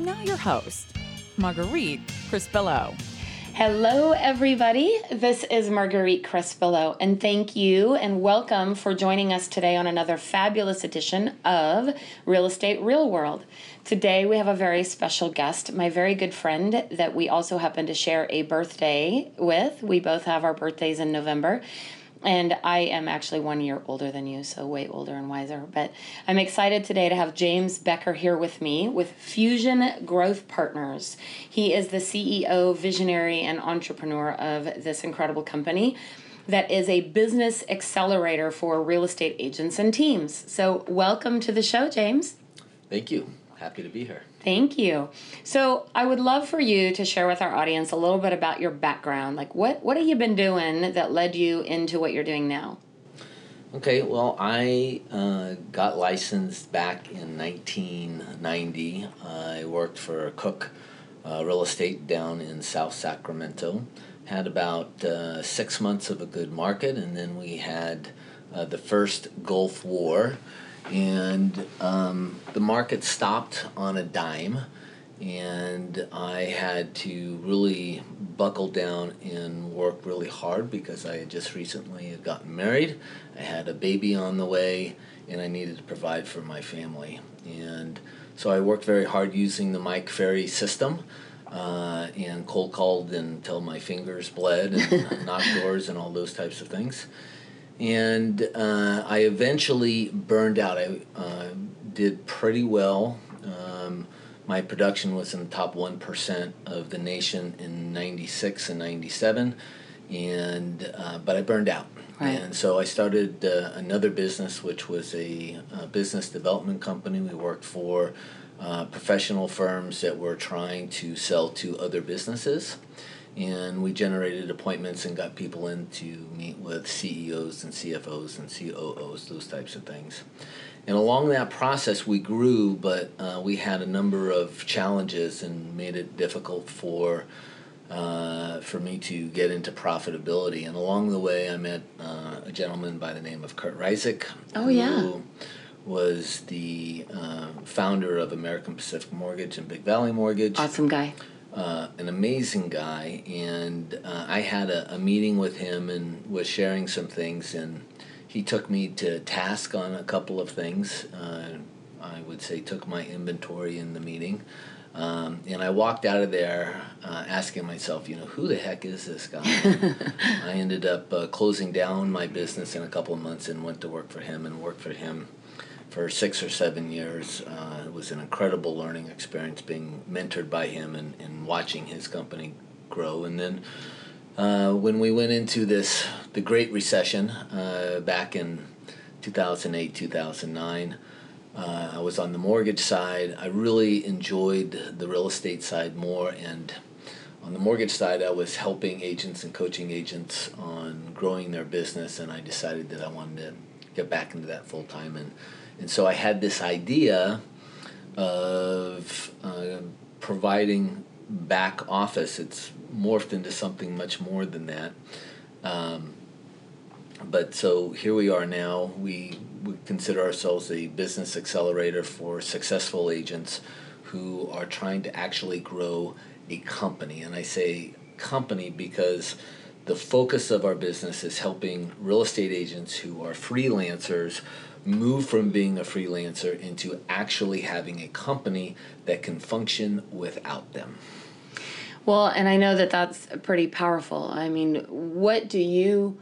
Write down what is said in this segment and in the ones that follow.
Now, your host, Marguerite Crespillo. Hello, everybody. This is Marguerite Crespillo, and thank you and welcome for joining us today on another fabulous edition of Real Estate Real World. Today, we have a very special guest, my very good friend that we also happen to share a birthday with. We both have our birthdays in November. And I am actually one year older than you, so way older and wiser. But I'm excited today to have James Becker here with me with Fusion Growth Partners. He is the CEO, visionary, and entrepreneur of this incredible company that is a business accelerator for real estate agents and teams. So, welcome to the show, James. Thank you. Happy to be here. Thank you. So, I would love for you to share with our audience a little bit about your background. Like, what what have you been doing that led you into what you're doing now? Okay, well, I uh, got licensed back in 1990. I worked for Cook uh, Real Estate down in South Sacramento. Had about uh, six months of a good market, and then we had uh, the first Gulf War, and um, the market stopped on a dime and I had to really buckle down and work really hard because I had just recently had gotten married. I had a baby on the way, and I needed to provide for my family. And so I worked very hard using the Mike Ferry system. Uh, and cold called until my fingers bled and knocked doors and all those types of things. And uh, I eventually burned out. I uh, did pretty well. Um, my production was in the top 1% of the nation in 96 and 97 and uh, but i burned out Right. and so i started uh, another business which was a, uh business development company we worked for uh, professional firms that were trying to sell to other businesses and we generated appointments and got people in to meet with ceos and cfos and coos those types of things and along that process, we grew, but uh, we had a number of challenges and made it difficult for uh, for me to get into profitability. And along the way, I met uh, a gentleman by the name of Kurt Reisig, Oh, yeah. who was the uh, founder of American Pacific Mortgage and Big Valley Mortgage Awesome guy. Uh, an amazing guy, and uh, I had a, a meeting with him and was sharing some things, and he took me to task on a couple of things. Uh, I would say took my inventory in the meeting, um, and I walked out of there uh, asking myself, you know, who the heck is this guy? I ended up uh, closing down my business in a couple of months and went to work for him and worked for him for six or seven years. Uh, it was an incredible learning experience being mentored by him and, and watching his company grow. And then uh, when we went into this, the Great Recession uh, back in 2008, 2009, uh, I was on the mortgage side. I really enjoyed the real estate side more. And on the mortgage side, I was helping agents and coaching agents on growing their business. And I decided that I wanted to get back into that full time. And, and so I had this idea of uh, providing back office. It's morphed into something much more than that. Um, but so here we are now. We, we consider ourselves a business accelerator for successful agents who are trying to actually grow a company. And I say company because the focus of our business is helping real estate agents who are freelancers move from being a freelancer into actually having a company that can function without them. Well, and I know that that's pretty powerful. I mean, what do you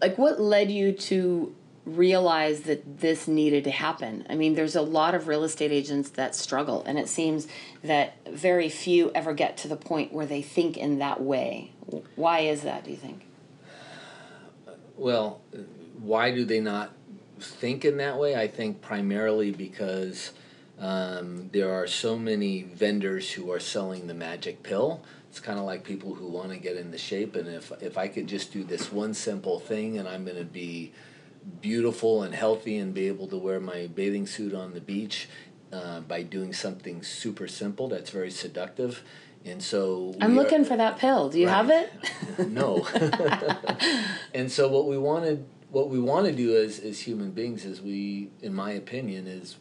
like what led you to realize that this needed to happen? I mean, there's a lot of real estate agents that struggle and it seems that very few ever get to the point where they think in that way. Why is that, do you think? Well, why do they not think in that way? I think primarily because Um, there are so many vendors who are selling the magic pill. It's kind of like people who want to get into shape, and if if I could just do this one simple thing, and I'm going to be beautiful and healthy and be able to wear my bathing suit on the beach uh, by doing something super simple that's very seductive. And so I'm looking are, for that pill. Do you right. have it? no. and so what we wanted what we want to do as, as human beings is we in my opinion is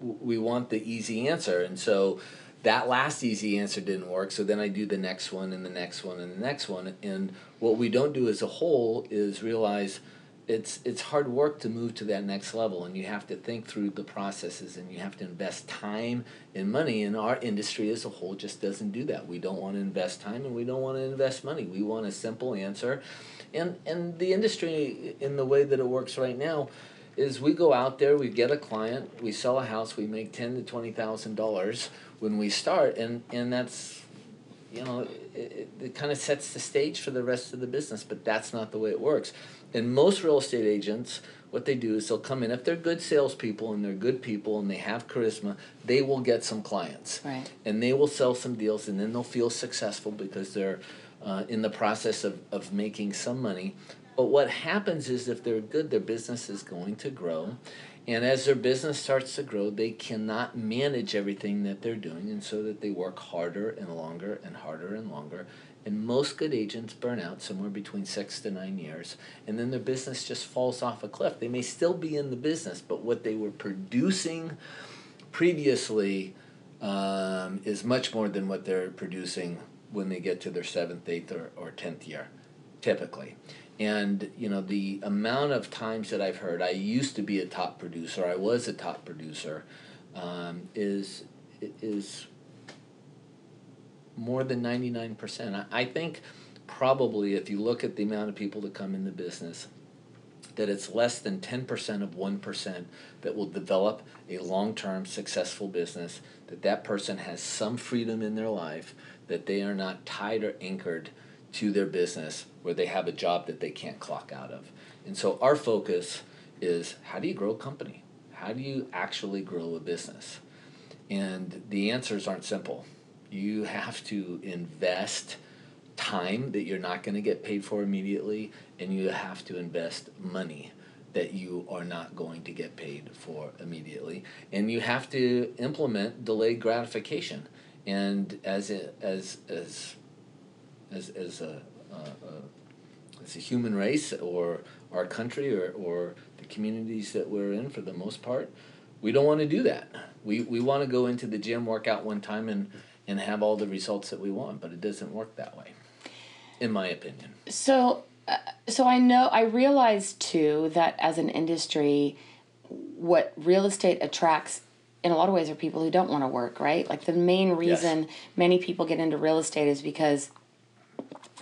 we want the easy answer. And so that last easy answer didn't work so then i do the next one and the next one and the next one. And what we don't do as a whole is realize it's it's hard work to move to that next level and you have to think through the processes and you have to invest time and money and our industry as a whole just doesn't do that. We don't want to invest time and we don't want to invest money. We want a simple answer and and the industry in the way that it works right now is we go out there we get a client we sell a house we make ten to twenty thousand dollars when we start and and that's you know it, it kind of sets the stage for the rest of the business but that's not the way it works and most real estate agents, what they do is they'll come in if they're good salespeople and they're good people and they have charisma, they will get some clients, right. and they will sell some deals, and then they'll feel successful because they're uh, in the process of, of making some money. But what happens is if they're good, their business is going to grow. And as their business starts to grow, they cannot manage everything that they're doing, and so that they work harder and longer and harder and longer and most good agents burn out somewhere between six to nine years, and then their business just falls off a cliff. They may still be in the business, but what they were producing previously um, is much more than what they're producing when they get to their seventh, eighth, or, or tenth year, typically. And you know the amount of times that I've heard, I used to be a top producer, I was a top producer, um, is is more than 99%. I, I think probably if you look at the amount of people that come in the business, that it's less than 10% of 1% that will develop a long-term successful business that that person has some freedom in their life that they are not tied or anchored to their business where they have a job that they can't clock out of. And so our focus is how do you grow a company? How do you actually grow a business? And the answers aren't simple. You have to invest time that you're not going to get paid for immediately, and you have to invest money that you are not going to get paid for immediately, and you have to implement delayed gratification. And as a, as as as as a, a as a human race or our country or, or the communities that we're in for the most part, we don't want to do that. We, we want to go into the gym, work out one time, and and have all the results that we want, but it doesn't work that way, in my opinion. So, uh, so I know I realize too that as an industry, what real estate attracts in a lot of ways are people who don't want to work, right? Like the main reason yes. many people get into real estate is because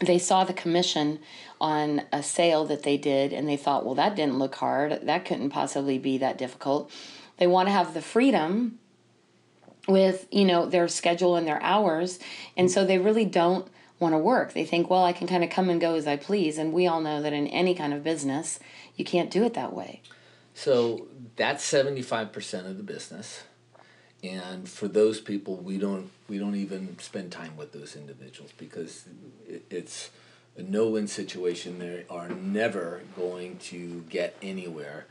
they saw the commission on a sale that they did and they thought, well, that didn't look hard. That couldn't possibly be that difficult. They want to have the freedom with you know their schedule and their hours and so they really don't want to work. They think well i can kind of come and go as i please and we all know that in any kind of business you can't do it that way. So that's 75% of the business and for those people we don't we don't even spend time with those individuals because it's a no-win situation. They are never going to get anywhere.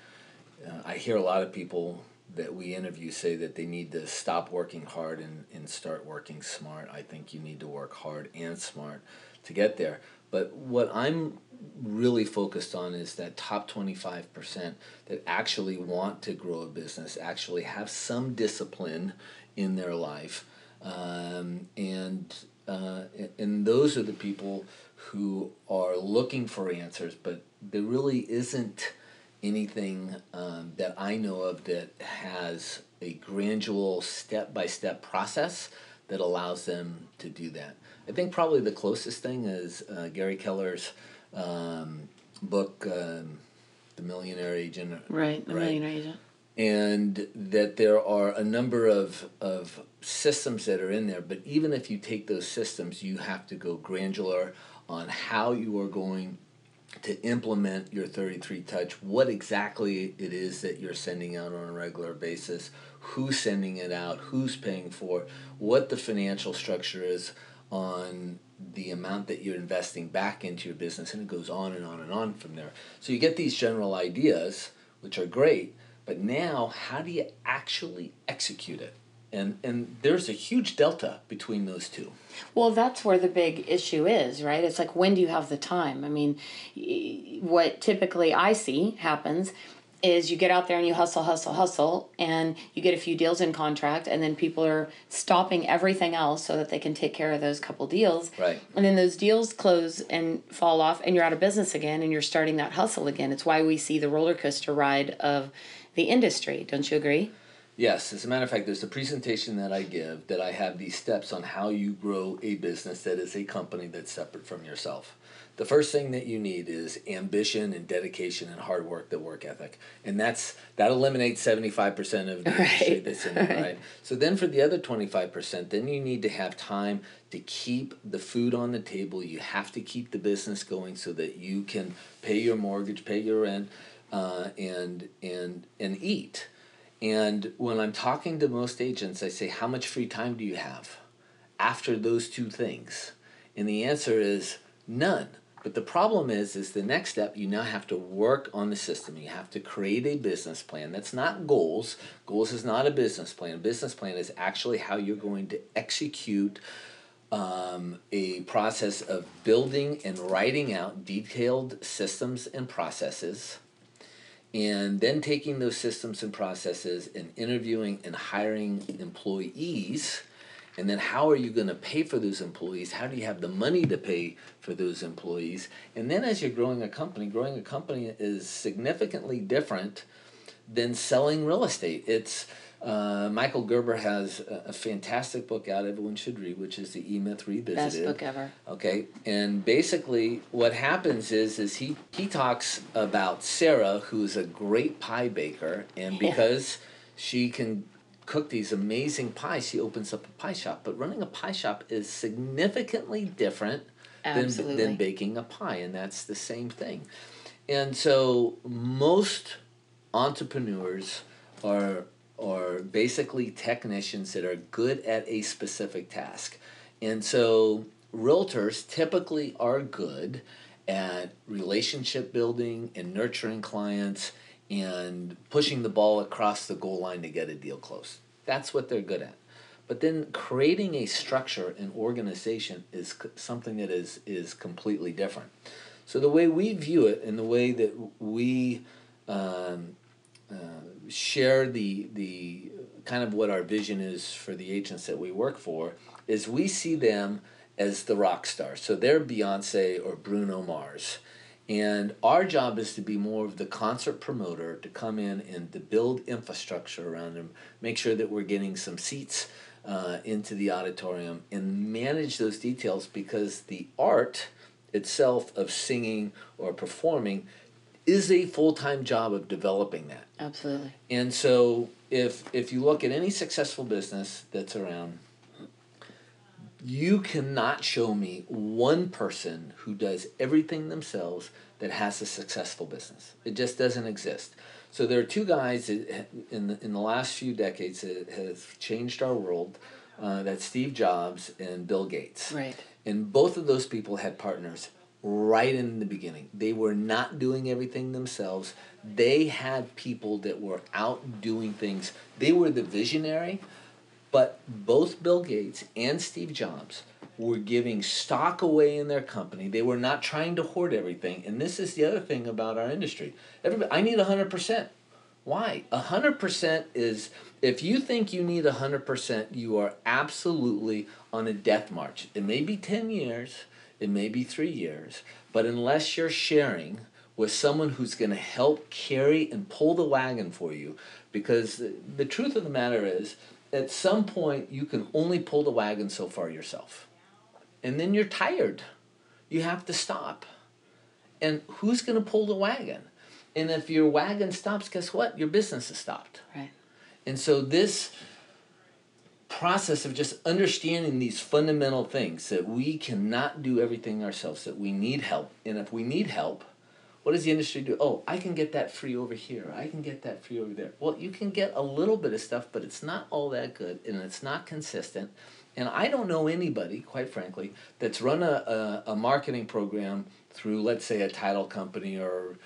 Uh, i hear a lot of people that we interview say that they need to stop working hard and, and start working smart. I think you need to work hard and smart to get there. But what I'm really focused on is that top 25% that actually want to grow a business, actually have some discipline in their life. Um, and, uh, and those are the people who are looking for answers, but there really isn't anything um, that I know of that has a gradual step by step process that allows them to do that. I think probably the closest thing is uh, Gary Keller's um, book, um, The Millionaire Agent. Right, The right? Millionaire Agent. And that there are a number of, of systems that are in there, but even if you take those systems, you have to go granular on how you are going to implement your 33 touch, what exactly it is that you're sending out on a regular basis, who's sending it out, who's paying for, what the financial structure is on the amount that you're investing back into your business, and it goes on and on and on from there. So you get these general ideas, which are great, but now how do you actually execute it? And, and there's a huge delta between those two. Well, that's where the big issue is, right? It's like, when do you have the time? I mean, what typically I see happens is you get out there and you hustle, hustle, hustle, and you get a few deals in contract, and then people are stopping everything else so that they can take care of those couple deals. Right. And then those deals close and fall off, and you're out of business again, and you're starting that hustle again. It's why we see the roller coaster ride of the industry. Don't you agree? Yes, as a matter of fact, there's a presentation that I give that I have these steps on how you grow a business that is a company that's separate from yourself. The first thing that you need is ambition and dedication and hard work, the work ethic, and that's that eliminates seventy five percent of the right. industry that's in it, right? So then for the other twenty five percent, then you need to have time to keep the food on the table. You have to keep the business going so that you can pay your mortgage, pay your rent, uh, and and and eat and when I'm talking to most agents, I say, How much free time do you have after those two things? And the answer is none. But the problem is, is the next step, you now have to work on the system. You have to create a business plan. That's not goals. Goals is not a business plan. A business plan is actually how you're going to execute um, a process of building and writing out detailed systems and processes and then taking those systems and processes and interviewing and hiring employees and then how are you going to pay for those employees? How do you have the money to pay for those employees? And then as you're growing a company growing a company is significantly different than selling real estate. It's uh, Michael Gerber has a, a, fantastic book out everyone should read, which is the E Myth Revisited. Best book ever. Okay, and basically what happens is is he he talks about Sarah, who's a great pie baker, and because yeah. she can cook these amazing pies, she opens up a pie shop. But running a pie shop is significantly different than than baking a pie, and that's the same thing. And so most entrepreneurs are are basically technicians that are good at a specific task. And so realtors typically are good at relationship building and nurturing clients and pushing the ball across the goal line to get a deal closed. That's what they're good at. But then creating a structure and organization is something that is is completely different. So the way we view it and the way that we um, uh, share the the kind of what our vision is for the agents that we work for is we see them as the rock stars. So they're Beyonce or Bruno Mars. And our job is to be more of the concert promoter to come in and to build infrastructure around them, make sure that we're getting some seats uh, into the auditorium and manage those details because the art itself of singing or performing is a full-time job of developing that. Absolutely. And so if if you look at any successful business that's around you cannot show me one person who does everything themselves that has a successful business. It just doesn't exist. So there are two guys in the, in the last few decades that have changed our world. Uh, that's Steve Jobs and Bill Gates. Right. And both of those people had partners right in the beginning. They were not doing everything themselves. They had people that were out doing things. They were the visionary, but both Bill Gates and Steve Jobs were giving stock away in their company. They were not trying to hoard everything. And this is the other thing about our industry. Everybody, I need 100%. Why? 100% is if you think you need 100%, you are absolutely on a death march. It may be 10 years, it may be three years, but unless you're sharing with someone who's going to help carry and pull the wagon for you, because the, the truth of the matter is, at some point, you can only pull the wagon so far yourself. And then you're tired. You have to stop. And who's going to pull the wagon? And if your wagon stops, guess what? Your business has stopped. Right. And so this process of just understanding these fundamental things that we cannot do everything ourselves, that we need help. And if we need help, what does the industry do? Oh, I can get that free over here. I can get that free over there. Well, you can get a little bit of stuff, but it's not all that good and it's not consistent. And I don't know anybody, quite frankly, that's run a, a, a marketing program through, let's say, a title company or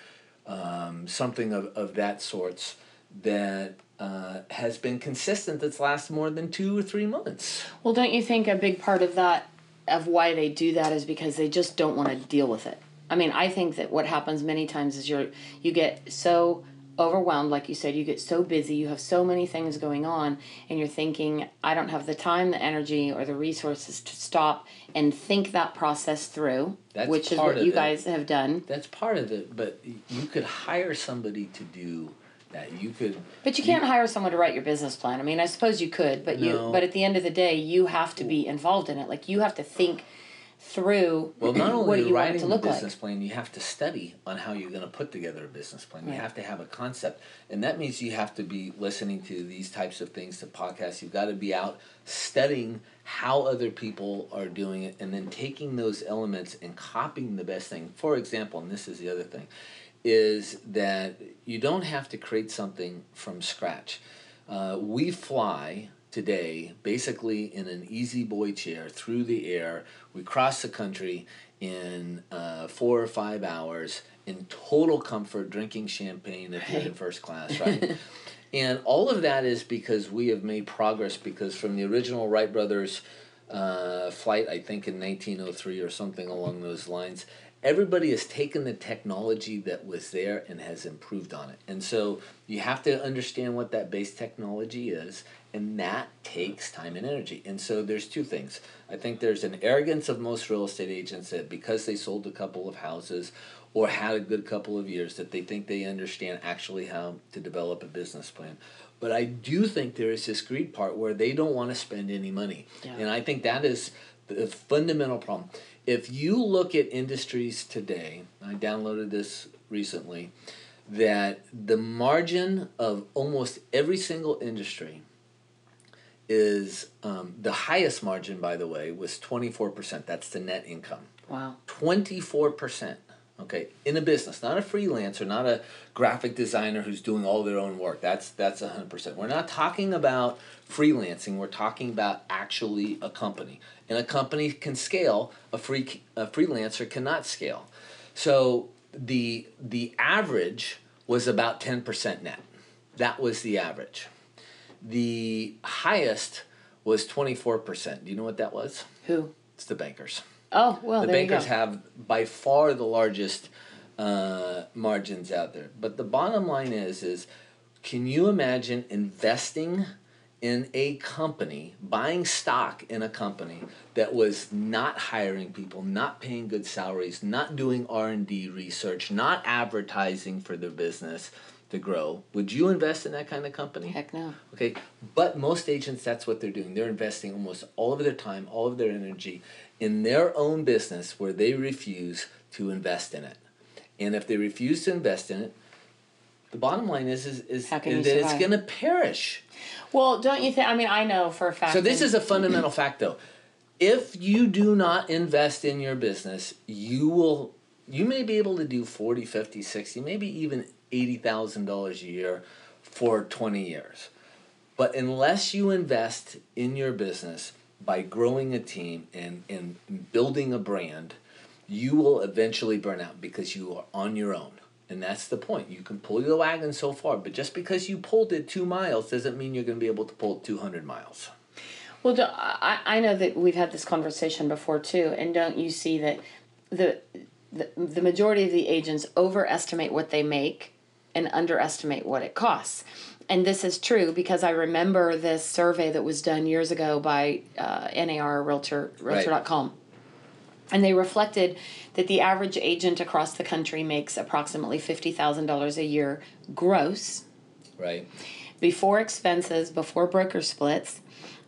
um, something of, of that sorts that uh, has been consistent that's lasted more than two or three months. Well, don't you think a big part of that, of why they do that, is because they just don't want to deal with it? I mean, I think that what happens many times is you're you get so overwhelmed like you said you get so busy you have so many things going on and you're thinking i don't have the time the energy or the resources to stop and think that process through That's which is what you it. guys have done That's part of it, but you could hire somebody to do that. You could. but you can't hire someone to write your business plan i mean i suppose you could but you but at the end of the day you have to be involved in it like you have to think through Well, not only do you want writing to the look like business plan, you have to study on how you're going to put together a business plan. You have to have a concept, and that means you have to be listening to these types of things, to podcasts. You've got to be out studying how other people are doing it, and then taking those elements and copying the best thing. For example, and this is the other thing, is that you don't have to create something from scratch. Uh, we fly today basically in an easy boy chair through the air. We cross the country in uh, four or five hours in total comfort, drinking champagne if you're in first class, right? and all of that is because we have made progress because from the original Wright brothers uh, flight, I think in 1903 or something along those lines, everybody has taken the technology that was there and has improved on it. And so you have to understand what that base technology is, and that takes time and energy. And so there's two things. I think there's an arrogance of most real estate agents that because they sold a couple of houses or had a good couple of years that they think they understand actually how to develop a business plan. But I do think there is this greed part where they don't want to spend any money. Yeah. And I think that is the fundamental problem. If you look at industries today, I downloaded this recently, that the margin of almost every single industry is um, the highest margin, by the way, was 24%. That's the net income. wow 24%. Okay, in a business, not a freelancer, not a graphic designer who's doing all their own work. That's that's 100%. We're not talking about freelancing. We're talking about actually a company. And a company can scale, a free a freelancer cannot scale. So the the average was about 10% net. That was the average. The highest was 24%. Do you know what that was? who It's the bankers oh well the there bankers you go. have by far the largest uh, margins out there. But the bottom line is, is can you imagine investing in a company, buying stock in a company that was not hiring people, not paying good salaries, not doing R and D research, not advertising for their business to grow? Would you invest in that kind of company? heck no Okay, but most agents, that's what they're doing. They're investing almost all of their time, all of their energy in their own business where they refuse to invest in it. And if they refuse to invest in it, the bottom line is is, is, How can is you that it's going to perish. well don't you think i mean i know for a fact So this is a fundamental fact, though. If you do not invest in your business, you will you may be able to do 40, 50, 60, maybe even $80,000 a year for 20 years. But unless you invest in your business by growing a team and, and building a brand, you will eventually burn out because you are on your own. And that's the point. You can pull the wagon so far, but just because you pulled it two miles doesn't mean you're going to be able to pull it 200 miles. Well, I, I know that we've had this conversation before too, and don't you see that the, the the majority of the agents overestimate what they make and underestimate what it costs. And this is true because I remember this survey that was done years ago by uh, NAR Realtor Realtor.com. And they reflected that the average agent across the country makes approximately $50,000 a year gross Right? before expenses, before broker splits,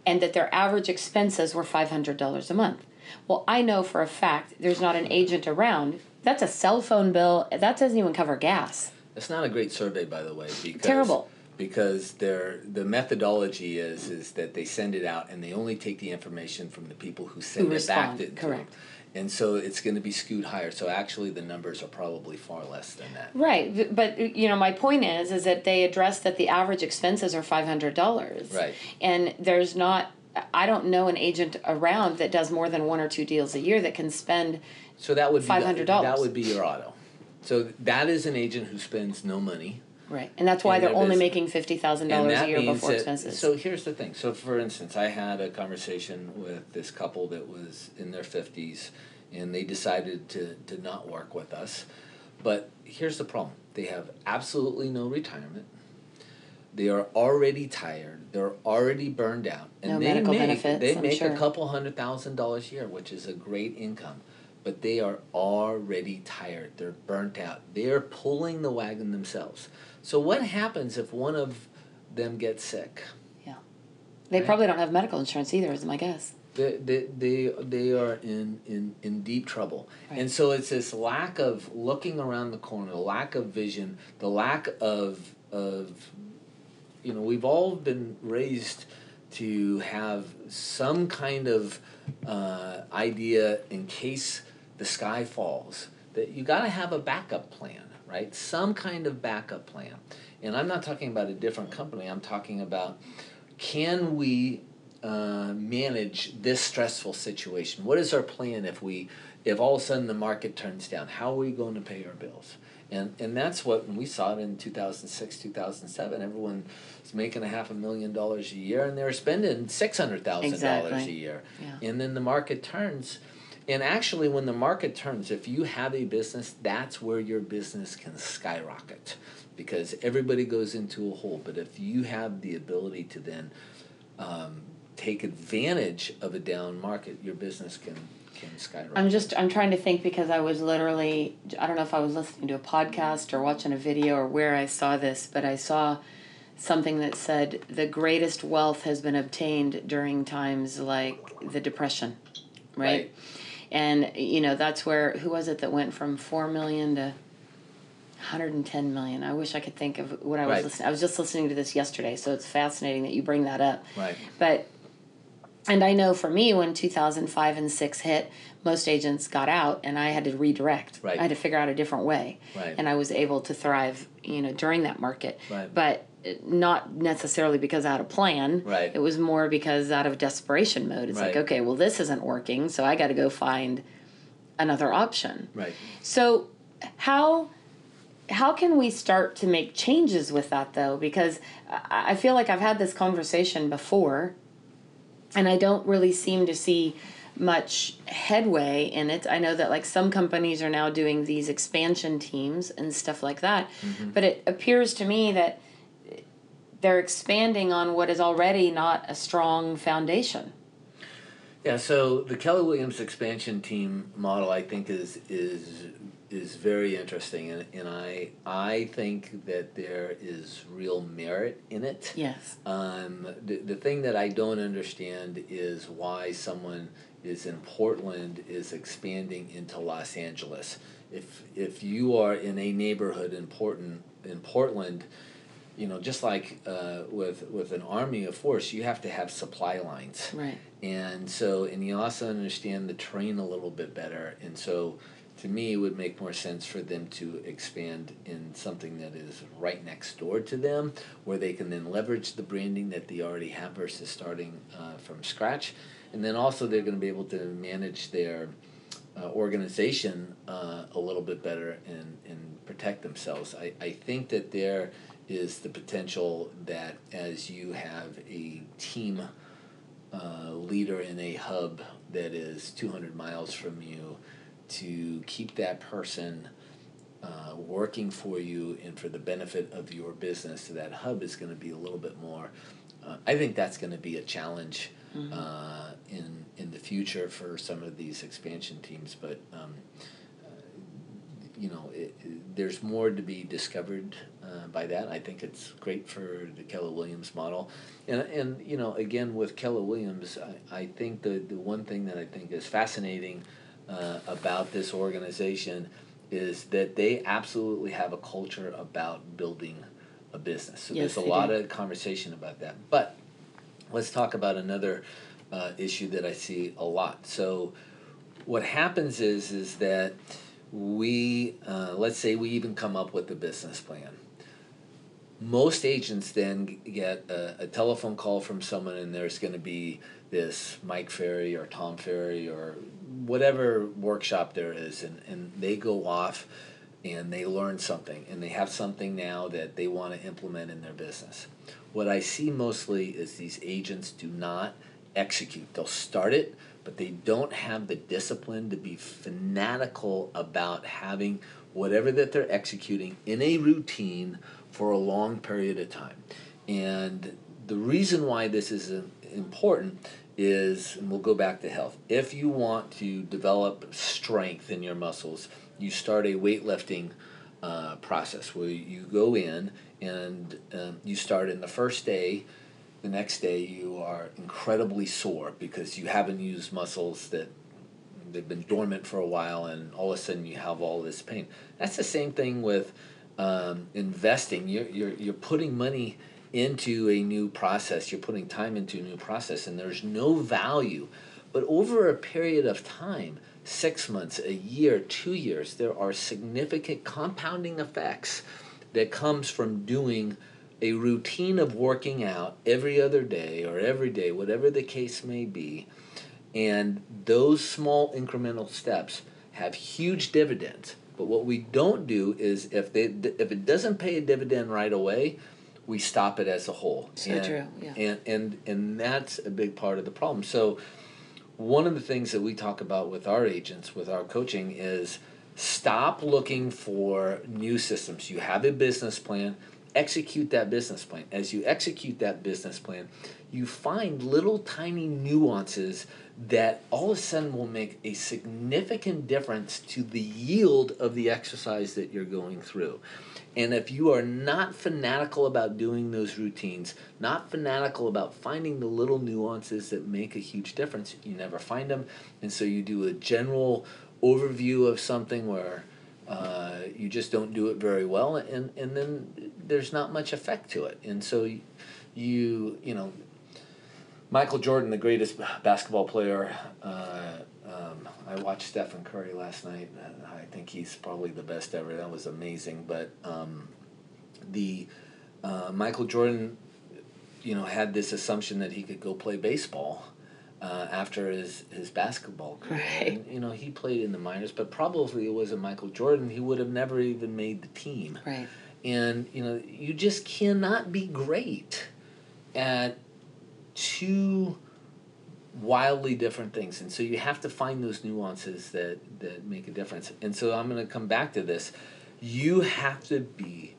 and that their average expenses were $500 a month. Well, I know for a fact there's not an agent around. That's a cell phone bill. That doesn't even cover gas. It's not a great survey, by the way. Because, Terrible. Because their the methodology is is that they send it out and they only take the information from the people who send Who it back respond, to, to correct. them. and so it's going to be skewed higher. So actually, the numbers are probably far less than that. Right, but you know, my point is, is that they address that the average expenses are five hundred dollars. Right. And there's not, I don't know an agent around that does more than one or two deals a year that can spend. So that would be $500. That would be your auto. So that is an agent who spends no money. Right. And that's why they're only business. making fifty thousand And dollars a year before that- expenses. So here's the thing. So for instance, I had a conversation with this couple that was in their fifties, and they decided to to not work with us. But here's the problem: they have absolutely no retirement. They are already tired. They're already burned out, and No they medical make benefits, they I'm make sure. a couple hundred thousand dollars a year, which is a great income. But they are already tired. They're burnt out. They're pulling the wagon themselves. So what happens if one of them gets sick? Yeah, they right. probably don't have medical insurance either, is my guess. They, they, they, they are in, in, in deep trouble. Right. And so it's this lack of looking around the corner, the lack of vision, the lack of, of you know, we've all been raised to have some kind of uh, idea in case the sky falls that you got to have a backup plan, right? Some kind of backup plan. And I'm not talking about a different company. I'm talking about can we uh, manage this stressful situation? What is our plan if we if all of a sudden the market turns down? How are we going to pay our bills? And and that's what we saw it in 2006, 2007. Everyone was making a half a million dollars a year and they were spending $600,000 a Exactly. year. Yeah. And then the market turns and actually when the market turns, if you have a business, that's where your business can skyrocket because everybody goes into a hole. But if you have the ability to then um, take advantage of a down market, your business can can skyrocket. I'm just I'm trying to think because I was literally I don't know if I was listening to a podcast or watching a video or where I saw this, but I saw something that said the greatest wealth has been obtained during times like the depression, right? Right. And you know, that's where who was it that went from 4 million to 110 million. I wish I could think of what I was Right. listening. I was just listening to this yesterday, so it's fascinating that you bring that up. Right. But and I know for me when 2005 and 6 hit, most agents got out and I had to redirect. Right. I had to figure out a different way. Right. And I was able to thrive, you know, during that market. Right. But not necessarily because I had a plan. Right. It was more because out of desperation mode. It's like, okay, well this isn't working, so I got to go find another option. Right. So how how can we start to make changes with that though? Because I I feel like I've had this conversation before, and I don't really seem to see much headway in it. I know that like some companies are now doing these expansion teams and stuff like that, mm-hmm. but it appears to me that they're expanding on what is already not a strong foundation. Yeah, so the Keller Williams expansion team model, I think, is is is very interesting, and, and I I think that there is real merit in it. Yes. Um, the, the thing that I don't understand is why someone is in Portland is expanding into Los Angeles. If if you are in a neighborhood in Portland in Portland, you know, just like uh, with with an army of force, you have to have supply lines. Right. And so, and you also understand the terrain a little bit better. And so, to me, it would make more sense for them to expand in something that is right next door to them, where they can then leverage the branding that they already have versus starting uh, from scratch. And then also, they're going to be able to manage their uh, organization uh, a little bit better and, and protect themselves. I, I think that there is the potential that as you have a team uh, leader in a hub that is 200 miles from you to keep that person uh, working for you and for the benefit of your business. So that hub is going to be a little bit more. Uh, I think that's going to be a challenge uh, in in the future for some of these expansion teams, but. Um, you know, it, it- there's more to be discovered uh, by that. I think it's great for the Keller Williams model, and and you know, again with Keller Williams, I, I think the the one thing that I think is fascinating uh, about this organization is that they absolutely have a culture about building a business. So Yes, there's a lot do. of conversation about that, but let's talk about another uh, issue that I see a lot. So what happens is is that we uh, let's say we even come up with a business plan. Most agents then get a, a telephone call from someone and there's going to be this mike ferry or tom ferry or whatever workshop there is and, and they go off and they learn something and they have something now that they want to implement in their business. What i see mostly is these agents do not execute. They'll start it but they don't have the discipline to be fanatical about having whatever that they're executing in a routine for a long period of time. And the reason why this is important is, and we'll go back to health. If you want to develop strength in your muscles, you start a weightlifting uh, process where you go in and um, you start in the first day. The next day, you are incredibly sore because you haven't used muscles that they've been dormant for a while, and all of a sudden you have all this pain. That's the same thing with um, investing, you're, you're, you're putting money into a new process, you're putting time into a new process, and there's no value. But over a period of time, six months, a year, two years, there are significant compounding effects that comes from doing a routine of working out every other day or every day, whatever the case may be. And those small incremental steps have huge dividends but what we don't do is if they if it doesn't pay a dividend right away, we stop it as a whole. So and, true. Yeah. And and and that's a big part of the problem. So one of the things that we talk about with our agents, with our coaching, is stop looking for new systems. You have a business plan, execute that business plan. As you execute that business plan, you find little tiny nuances that all of a sudden will make a significant difference to the yield of the exercise that you're going through. And if you are not fanatical about doing those routines, not fanatical about finding the little nuances that make a huge difference, you never find them. And so you do a general overview of something where uh, you just don't do it very well, and, and then there's not much effect to it. And so you, you know, Michael Jordan, the greatest basketball player. Uh, um, I watched Stephen Curry last night. I think he's probably the best ever. That was amazing. But um, the uh, Michael Jordan, you know, had this assumption that he could go play baseball uh, after his, his basketball career. Right. And, you know, he played in the minors, but probably it wasn't Michael Jordan. He would have never even made the team. Right. And you know, you just cannot be great at two wildly different things and so you have to find those nuances that that make a difference and so i'm going to come back to this you have to be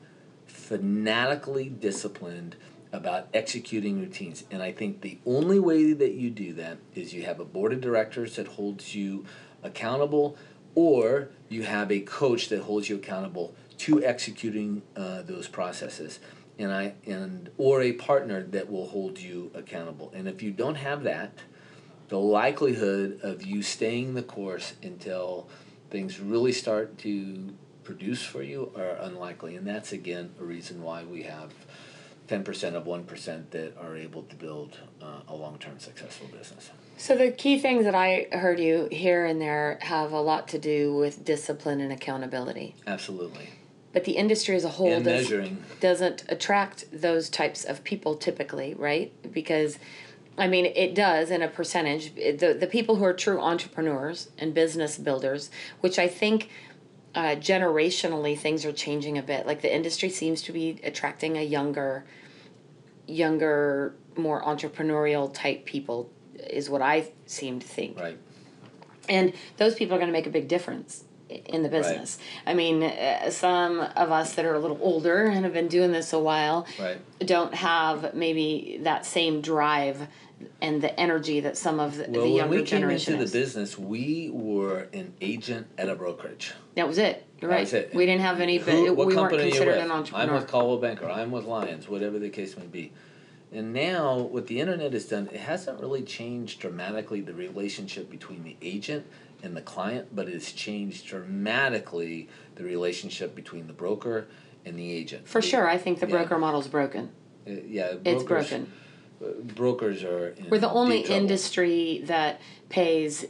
fanatically disciplined about executing routines and i think the only way that you do that is you have a board of directors that holds you accountable or you have a coach that holds you accountable to executing uh, those processes and I and or a partner that will hold you accountable. And if you don't have that, the likelihood of you staying the course until things really start to produce for you are unlikely. And that's again a reason why we have 10% of 1% that are able to build uh, a long-term successful business. So the key things that I heard you here and there have a lot to do with discipline and accountability. Absolutely but the industry as a whole and does, measuring. doesn't attract those types of people typically, right? Because I mean, it does in a percentage. The the people who are true entrepreneurs and business builders, which I think uh, generationally things are changing a bit. Like the industry seems to be attracting a younger, younger, more entrepreneurial type people, is what I seem to think. Right. And those people are going to make a big difference in the business. Right. I mean, uh, some of us that are a little older and have been doing this a while right. don't have maybe that same drive and the energy that some of the, well, the younger when we came into is. the business, we were an agent at a brokerage. That was it. You're right. It. We didn't have any. Who, what we company weren't considered are you with? an entrepreneur. I'm with Coldwell Banker. I'm with Lions. Whatever the case may be. And now, what the internet has done, it hasn't really changed dramatically the relationship between the agent and the client, but it's changed dramatically the relationship between the broker and the agent. For sure, I think the broker yeah. model's broken. Uh, yeah, brokers, it's broken. Brokers are. We're the only industry that pays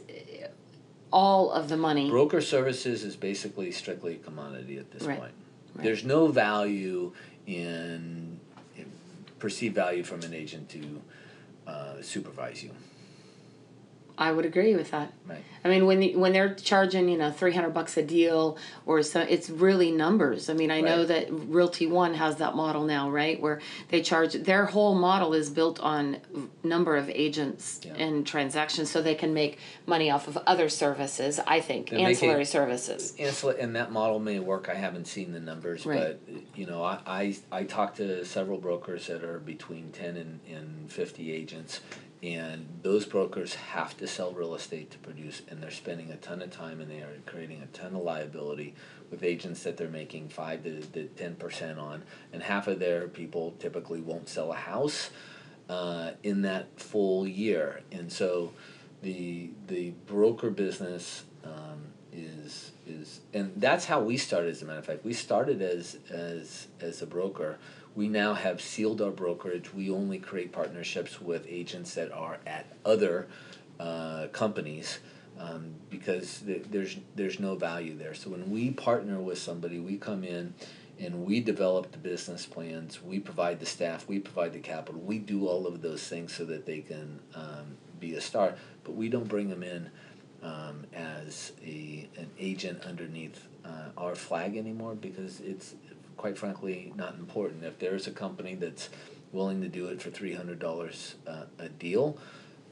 all of the money. Broker services is basically strictly a commodity at this Right. point. Right. There's no value in, in perceived value from an agent to uh, supervise you. I would agree with that. Right. I mean, when the, when they're charging, you know, three hundred bucks a deal, or so, it's really numbers. I mean, I know that Realty One has that model now, right? Where they charge their whole model is built on number of agents Yeah. and transactions, so they can make money off of other services. I think They're making- ancillary services. Ansel- and that model may work. I haven't seen the numbers, Right. but you know, I, I I talked to several brokers that are between ten and, and fifty agents, and those brokers have to sell real estate to produce, and they're spending a ton of time, and they are creating a ton of liability with agents that they're making five to ten percent on, and half of their people typically won't sell a house uh, in that full year, and so the the broker business um, is is and that's how we started. As a matter of fact, we started as as as a broker. We now have sealed our brokerage. We only create partnerships with agents that are at other uh, companies um, because th- there's there's no value there. So when we partner with somebody, we come in and we develop the business plans. We provide the staff. We provide the capital. We do all of those things so that they can um, be a star. But we don't bring them in um, as a an agent underneath uh, our flag anymore because it's quite frankly not important. If there's a company that's willing to do it for three hundred dollars uh, a deal,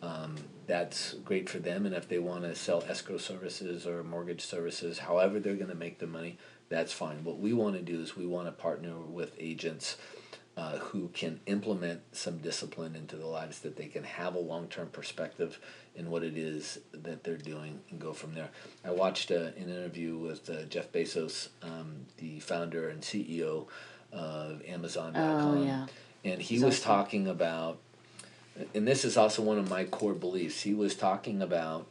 um, that's great for them. And if they want to sell escrow services or mortgage services, however they're going to make the money, that's fine. What we want to do is we want to partner with agents uh, who can implement some discipline into their lives that they can have a long term perspective in what it is that they're doing and go from there. I watched uh, an interview with uh, Jeff Bezos, um, the founder and CEO of Amazon.com. Oh, yeah. And he He's was awesome. talking about, and this is also one of my core beliefs, he was talking about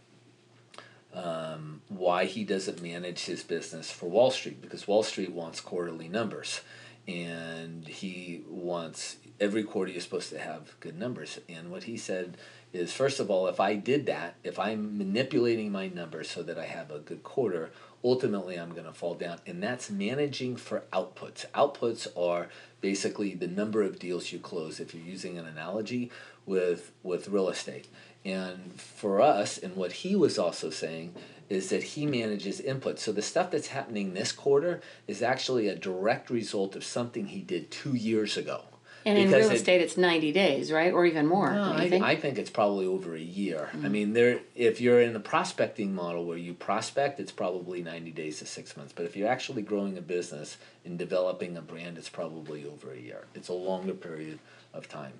um, why he doesn't manage his business for Wall Street because Wall Street wants quarterly numbers, and he wants every quarter you're supposed to have good numbers. And what he said is, first of all, if I did that, if I'm manipulating my numbers so that I have a good quarter, ultimately I'm going to fall down, and that's managing for outputs. Outputs are basically the number of deals you close. If you're using an analogy with with real estate. And for us, and what he was also saying is that he manages input. So the stuff that's happening this quarter is actually a direct result of something he did two years ago. And in Because real it- estate, it's ninety days, right, or even more. no, I, think? I think it's probably over a year. I mm-hmm. mean, there if you're in a prospecting model where you prospect, it's probably 90 days to six months. But if you're actually growing a business and developing a brand, it's probably over a year. It's a longer period of time.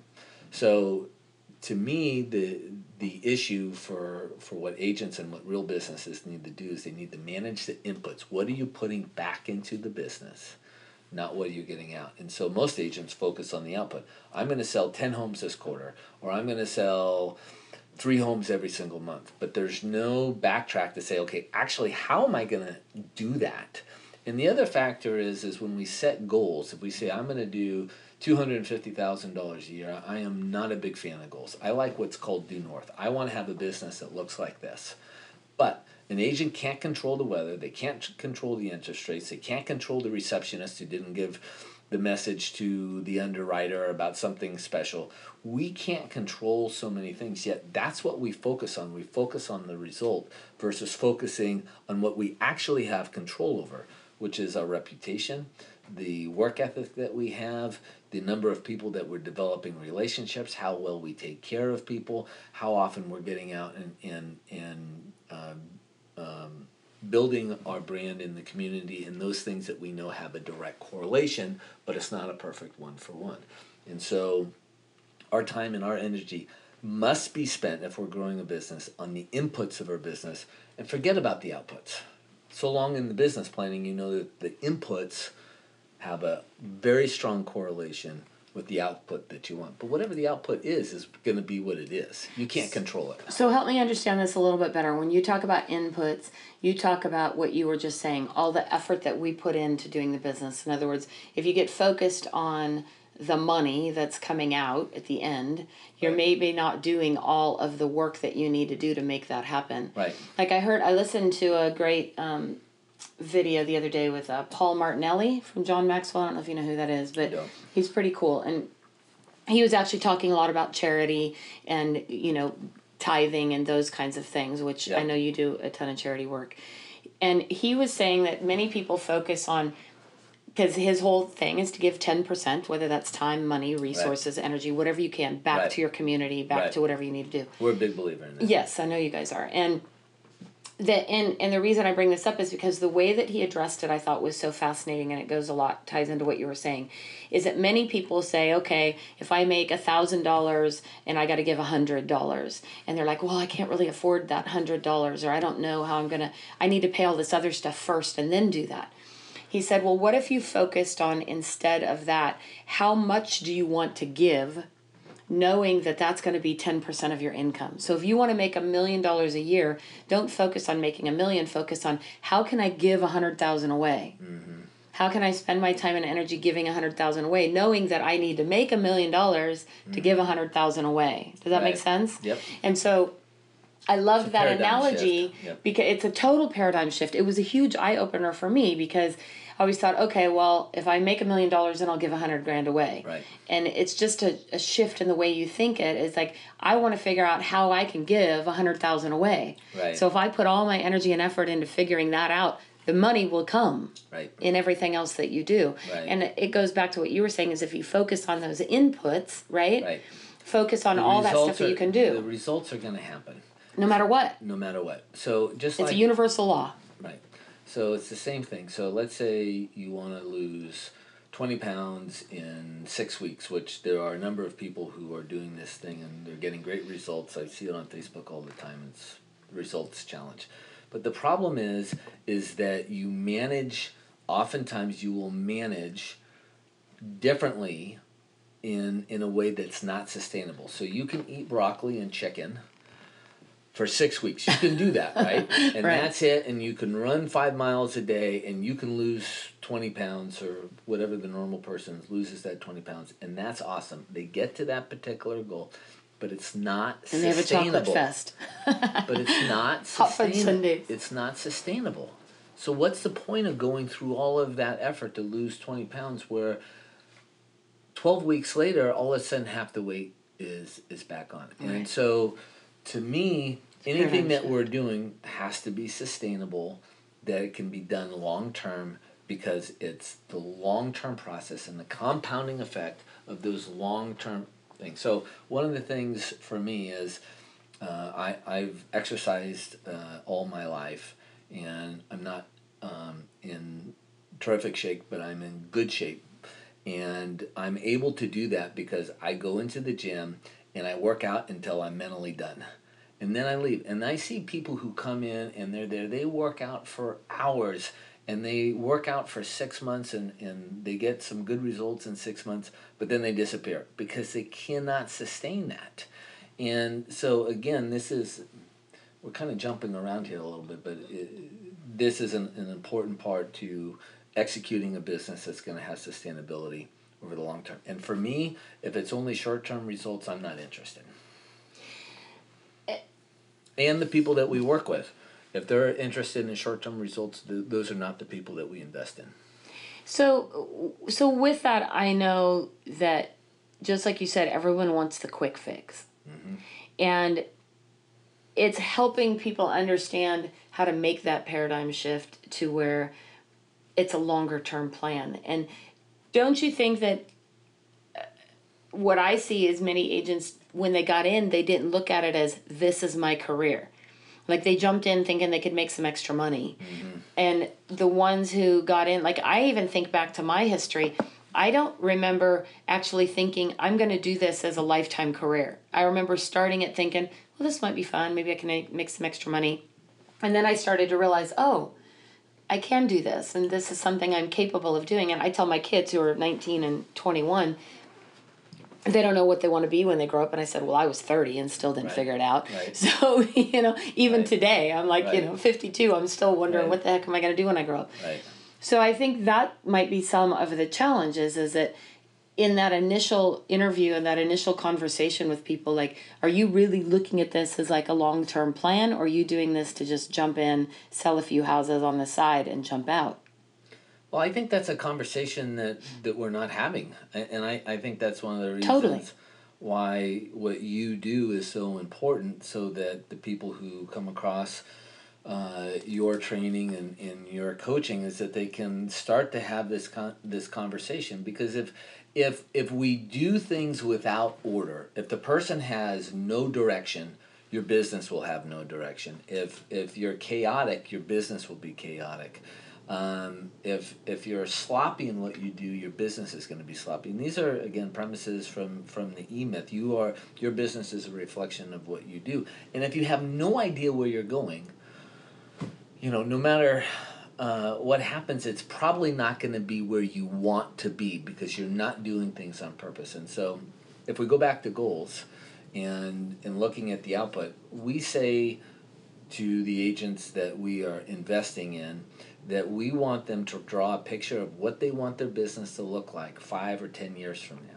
So, to me, the the issue for for what agents and what real businesses need to do is they need to manage the inputs. What are you putting back into the business? not what are you're getting out. And so most agents focus on the output. I'm going to sell 10 homes this quarter, or I'm going to sell three homes every single month. But there's no backtrack to say, okay, actually, how am I going to do that? And the other factor is, is when we set goals, if we say, I'm going to do $250,000 a year, I am not a big fan of goals. I like what's called due north. I want to have a business that looks like this. But an agent can't control the weather. They can't control the interest rates. They can't control the receptionist who didn't give the message to the underwriter about something special. We can't control so many things yet. That's what we focus on. We focus on the result versus focusing on what we actually have control over, which is our reputation, the work ethic that we have, the number of people that we're developing relationships, how well we take care of people, how often we're getting out and and and um, um, building our brand in the community, and those things that we know have a direct correlation, but it's not a perfect one for one. And so, our time and our energy must be spent if we're growing a business on the inputs of our business, and forget about the outputs. So long in the business planning, you know that the inputs have a very strong correlation with the output that you want. But whatever the output is, is going to be what it is. You can't control it. So help me understand this a little bit better. When you talk about inputs, you talk about what you were just saying, all the effort that we put into doing the business. In other words, if you get focused on the money that's coming out at the end. You're Right. maybe not doing all of the work that you need to do to make that happen. Right. Like I heard, I listened to a great um, video the other day with uh, Paul Martinelli from John Maxwell. I don't know if you know who that is, but he's pretty cool. And he was actually talking a lot about charity and, you know, tithing and those kinds of things, which Yeah. I know you do a ton of charity work. And he was saying that many people focus on because his whole thing is to give 10% whether that's time money resources energy whatever you can back Right. to your community back Right. to whatever you need to do We're a big believer in that. Yes, I know you guys are. And the and and the reason I bring this up is because the way that he addressed it I thought was so fascinating and it goes a lot ties into what you were saying is that many people say okay if I make a thousand dollars and I got to give a hundred dollars and they're like well I can't really afford that hundred dollars or I don't know how I'm gonna I need to pay all this other stuff first and then do that. He said well what if you focused on instead of that how much do you want to give knowing that that's going to be 10% of your income. So if you want to make a million dollars a year, don't focus on making a million, focus on how can I give a 100,000 away? How can I spend my time and energy giving a 100,000 away knowing that I need to make a million dollars to give a 100,000 away? Does that make sense? Yep. And so I loved that analogy. Yep. because it's a total paradigm shift. It was a huge eye opener for me because I always thought, okay, well, if I make a million dollars, then I'll give a hundred grand away. Right. And it's just a, a shift in the way you think it. It's like I want to figure out how I can give a hundred thousand away. Right. So if I put all my energy and effort into figuring that out, the money will come Right. in everything else that you do. Right. And it goes back to what you were saying is if you focus on those inputs, right? Right. Focus on The all that stuff that you can do. The results are going to happen no matter what. no matter what. So just It's like a universal law. Right. So it's the same thing. So let's say you want to lose 20 pounds in six weeks, which there are a number of people who are doing this thing and they're getting great results. I see it on Facebook all the time. It's results challenge. But the problem is, is that you manage, oftentimes you will manage differently in, in a way that's not sustainable. So you can eat broccoli and chicken for six weeks. You can do that, right? And Right. that's it. And you can run five miles a day and you can lose 20 pounds or whatever the normal person loses that 20 pounds. And that's awesome. They get to that particular goal, but it's not And they have a chocolate fest. But it's not sustainable. It's not sustainable. So what's the point of going through all of that effort to lose 20 pounds where 12 weeks later all of a sudden half the weight is is back on and so to me anything that we're doing has to be sustainable that it can be done long term because it's the long term process and the compounding effect of those long term things. So one of the things for me is uh, I, I've exercised uh, all my life and I'm not um, in terrific shape but I'm in good shape. And I'm able to do that because I go into the gym and I work out until I'm mentally done. And then I leave. And I see people who come in and they're there, they work out for hours and they work out for six months and, and they get some good results in six months, but then they disappear because they cannot sustain that. And so, again, this is, we're kind of jumping around here a little bit, but it, this is an, an important part to executing a business that's going to have sustainability over the long term. And for me, if it's only short term results, I'm not interested. And the people that we work with, if they're interested in short term results, th- those are not the people that we invest in. So, so with that, I know that just like you said, everyone wants the quick fix, mm-hmm. and it's helping people understand how to make that paradigm shift to where it's a longer term plan. And don't you think that uh, what I see is many agents when they got in, they didn't look at it as this is my career. Like they jumped in thinking they could make some extra money. And the ones who got in, like I even think back to my history, I don't remember actually thinking I'm going to do this as a lifetime career. I remember starting it thinking, well, this might be fun. Maybe I can make some extra money. And then I started to realize, oh, I can do this, and this is something I'm capable of doing. And I tell my kids who are 19 and 21, they don't know what they want to be when they grow up. And I said, well, I was 30 and still didn't Right. figure it out. Right. So, you know, even Right. today, I'm like, you know, 52, I'm still wondering what the heck am I going to do when I grow up? Right. So I think that might be some of the challenges is that in that initial interview and that initial conversation with people like are you really looking at this as like a long-term plan or are you doing this to just jump in sell a few houses on the side and jump out well i think that's a conversation that that we're not having and i i think that's one of the reasons Totally. why what you do is so important so that the people who come across uh, your training and, and your coaching is that they can start to have this con- this conversation because if if if we do things without order if the person has no direction your business will have no direction if if you're chaotic your business will be chaotic um, if if you're sloppy in what you do, your business is going to be sloppy. And these are again premises from from the E Myth. You are your business is a reflection of what you do. And if you have no idea where you're going, you know, no matter uh, what happens, it's probably not going to be where you want to be because you're not doing things on purpose. And so, if we go back to goals and and looking at the output, we say to the agents that we are investing in that we want them to draw a picture of what they want their business to look like five or ten years from now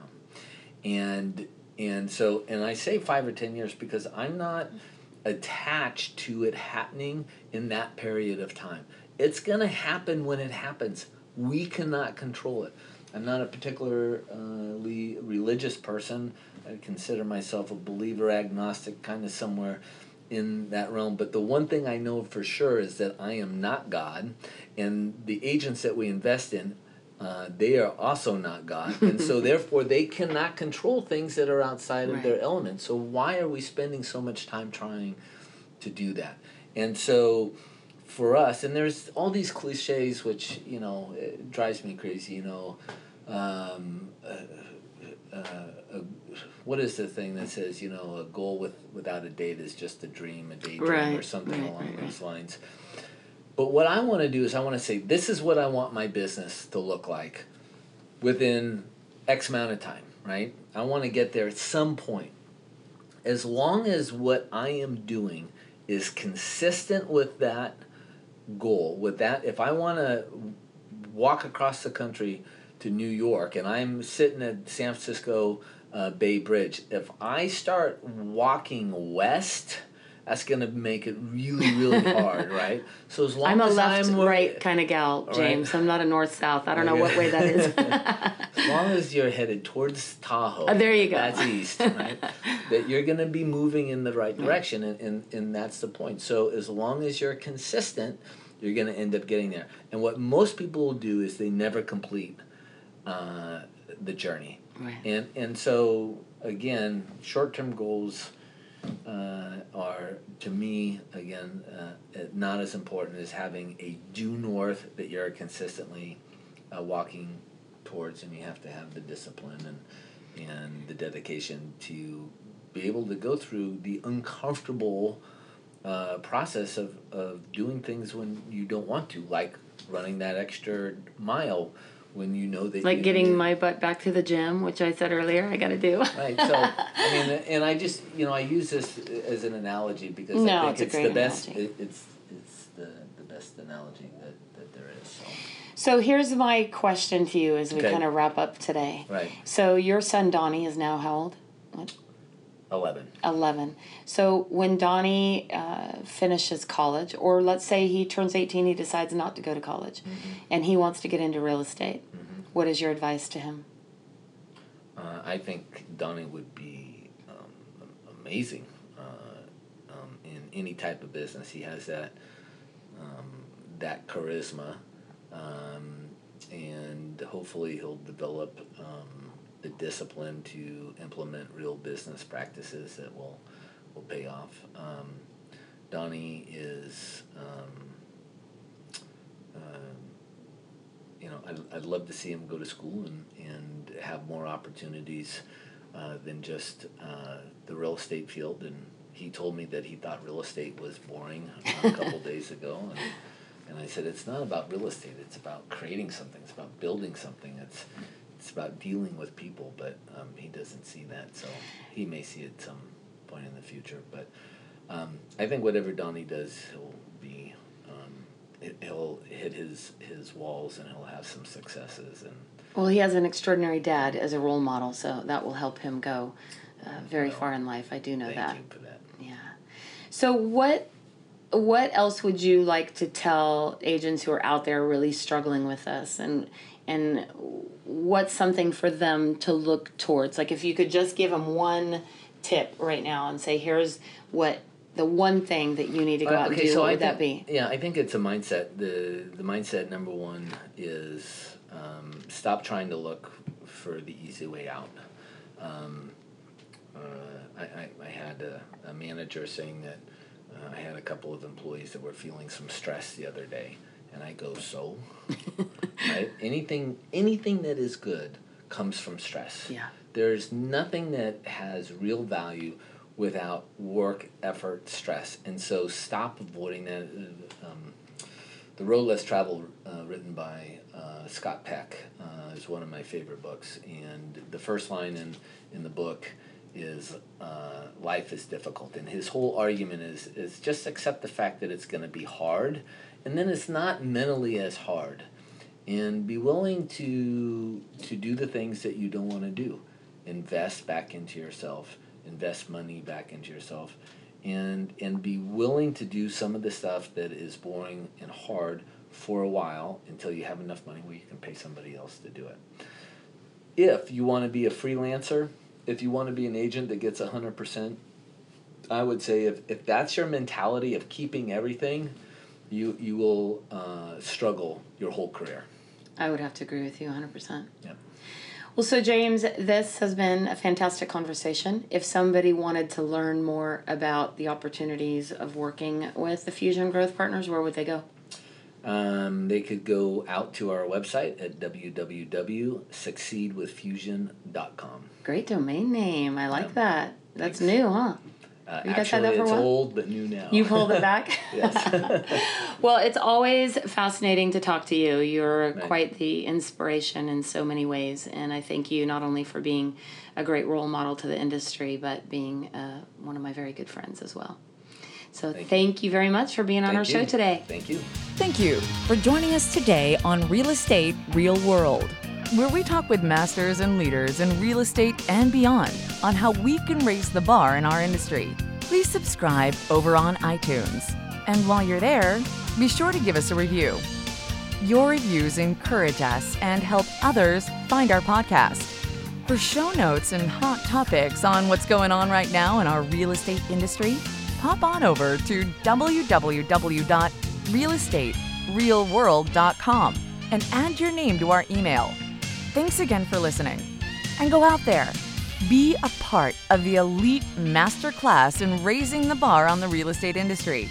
and and so and i say five or ten years because i'm not attached to it happening in that period of time it's going to happen when it happens we cannot control it i'm not a particularly religious person i consider myself a believer agnostic kind of somewhere in that realm. But the one thing I know for sure is that I am not God, and the agents that we invest in, uh, they are also not God, and so therefore they cannot control things that are outside of Right. their element. So why are we spending so much time trying to do that? And so. For us, and there's all these cliches, which you know it drives me crazy. You know, um, uh, uh, uh, what is the thing that says you know a goal with without a date is just a dream, a daydream, or something right, along right, those lines. But what I want to do is I want to say this is what I want my business to look like within X amount of time, right? I want to get there at some point. As long as what I am doing is consistent with that goal, with that, if I want to walk across the country to New York and I'm sitting at San Francisco uh, Bay Bridge, if I start walking west, that's going to make it really, really hard, right? So as long i'm a as left I'm right kind of gal right. james i'm not a north south i don't know what way that is as long as you're headed towards Tahoe, Oh, there you go. That's east, right? that you're going to be moving in the right direction, and, and and that's the point. So as long as you're consistent, you're going to end up getting there. And what most people will do is they never complete uh, the journey, Right. and and so again, short term goals. Uh, are to me again uh, not as important as having a due north that you're consistently uh, walking towards, and you have to have the discipline and and the dedication to be able to go through the uncomfortable uh, process of, of doing things when you don't want to, like running that extra mile when you know that like getting my butt back to the gym which i said earlier i gotta do Right. So, I mean, and I just, you know, I use this as an analogy because No, I it's think it's, great the best. analogy. It, it's it's the, the best analogy that, that there is. So. so here's my question to you as we Okay. kind of wrap up today Right. so your son donnie is now how old what? Eleven. 11. So when Donnie uh, finishes college, or let's say he turns 18, he decides not to go to college, and he wants to get into real estate, what is your advice to him? Uh, I think Donnie would be um, amazing uh, um, in any type of business. He has that um, that charisma, um, and hopefully he'll develop um, the discipline to implement real business practices that will will pay off. Um, Donnie is. Um, um, you know, I'd, I'd love to see him go to school and, and have more opportunities uh, than just uh, the real estate field. And he told me that he thought real estate was boring uh, a couple days ago. And, and I said, it's not about real estate. It's about creating something. It's about building something. It's, it's about dealing with people. But um, he doesn't see that. So he may see it some point in the future. But um, I think whatever Donnie does, he'll be um, he'll hit his his walls and he'll have some successes and Well, he has an extraordinary dad as a role model, so that will help him go uh, very far in life. I do know Thank that. you for that. Yeah. So what what else would you like to tell agents who are out there really struggling with this and and what's something for them to look towards? Like if you could just give them one tip right now and say here's what the one thing that you need to go out and do, what I would that be? Yeah, I think it's a mindset. the The mindset number one is um, stop trying to look for the easy way out. Um, uh, I, I, I had a, a manager saying that uh, I had a couple of employees that were feeling some stress the other day, and I go, so, right? Anything anything that is good comes from stress. Yeah. There's nothing that has real value without work, effort, stress. And so stop avoiding that. Um, the Road Less Traveled, uh, written by uh, Scott Peck, uh, is one of my favorite books. And the first line in, in the book is uh, life is difficult. And his whole argument is, is just accept the fact that it's going to be hard. And then it's not mentally as hard. And be willing to, to do the things that you don't want to do. Invest back into yourself, invest money back into yourself and and be willing to do some of the stuff that is boring and hard for a while until you have enough money where you can pay somebody else to do it. If you want to be a freelancer, if you want to be an agent that gets 100%, I would say if, if that's your mentality of keeping everything, you you will uh, struggle your whole career. I would have to agree with you 100%. Yep. Well, so James, this has been a fantastic conversation. If somebody wanted to learn more about the opportunities of working with the Fusion Growth Partners, where would they go? Um, they could go out to our website at www.succeedwithfusion.com. Great domain name. I like that. That's Thanks. new, huh? Uh, You guys had actually, that for a it's while? old but new now. You pulled it back? yes. well, it's always fascinating to talk to you. You're Right. quite the inspiration in so many ways. And I thank you not only for being a great role model to the industry, but being uh, one of my very good friends as well. So Thank thank, you. you. very much for being on Thank our show today. Thank you. Thank you for joining us today on Real Estate Real World, where we talk with masters and leaders in real estate and beyond on how we can raise the bar in our industry. Please subscribe over on iTunes. And while you're there, be sure to give us a review. Your reviews encourage us and help others find our podcast. For show notes and hot topics on what's going on right now in our real estate industry, pop on over to www.realestaterealworld.com and add your name to our email. Thanks again for listening. And go out there, be a part of the elite masterclass in raising the bar on the real estate industry.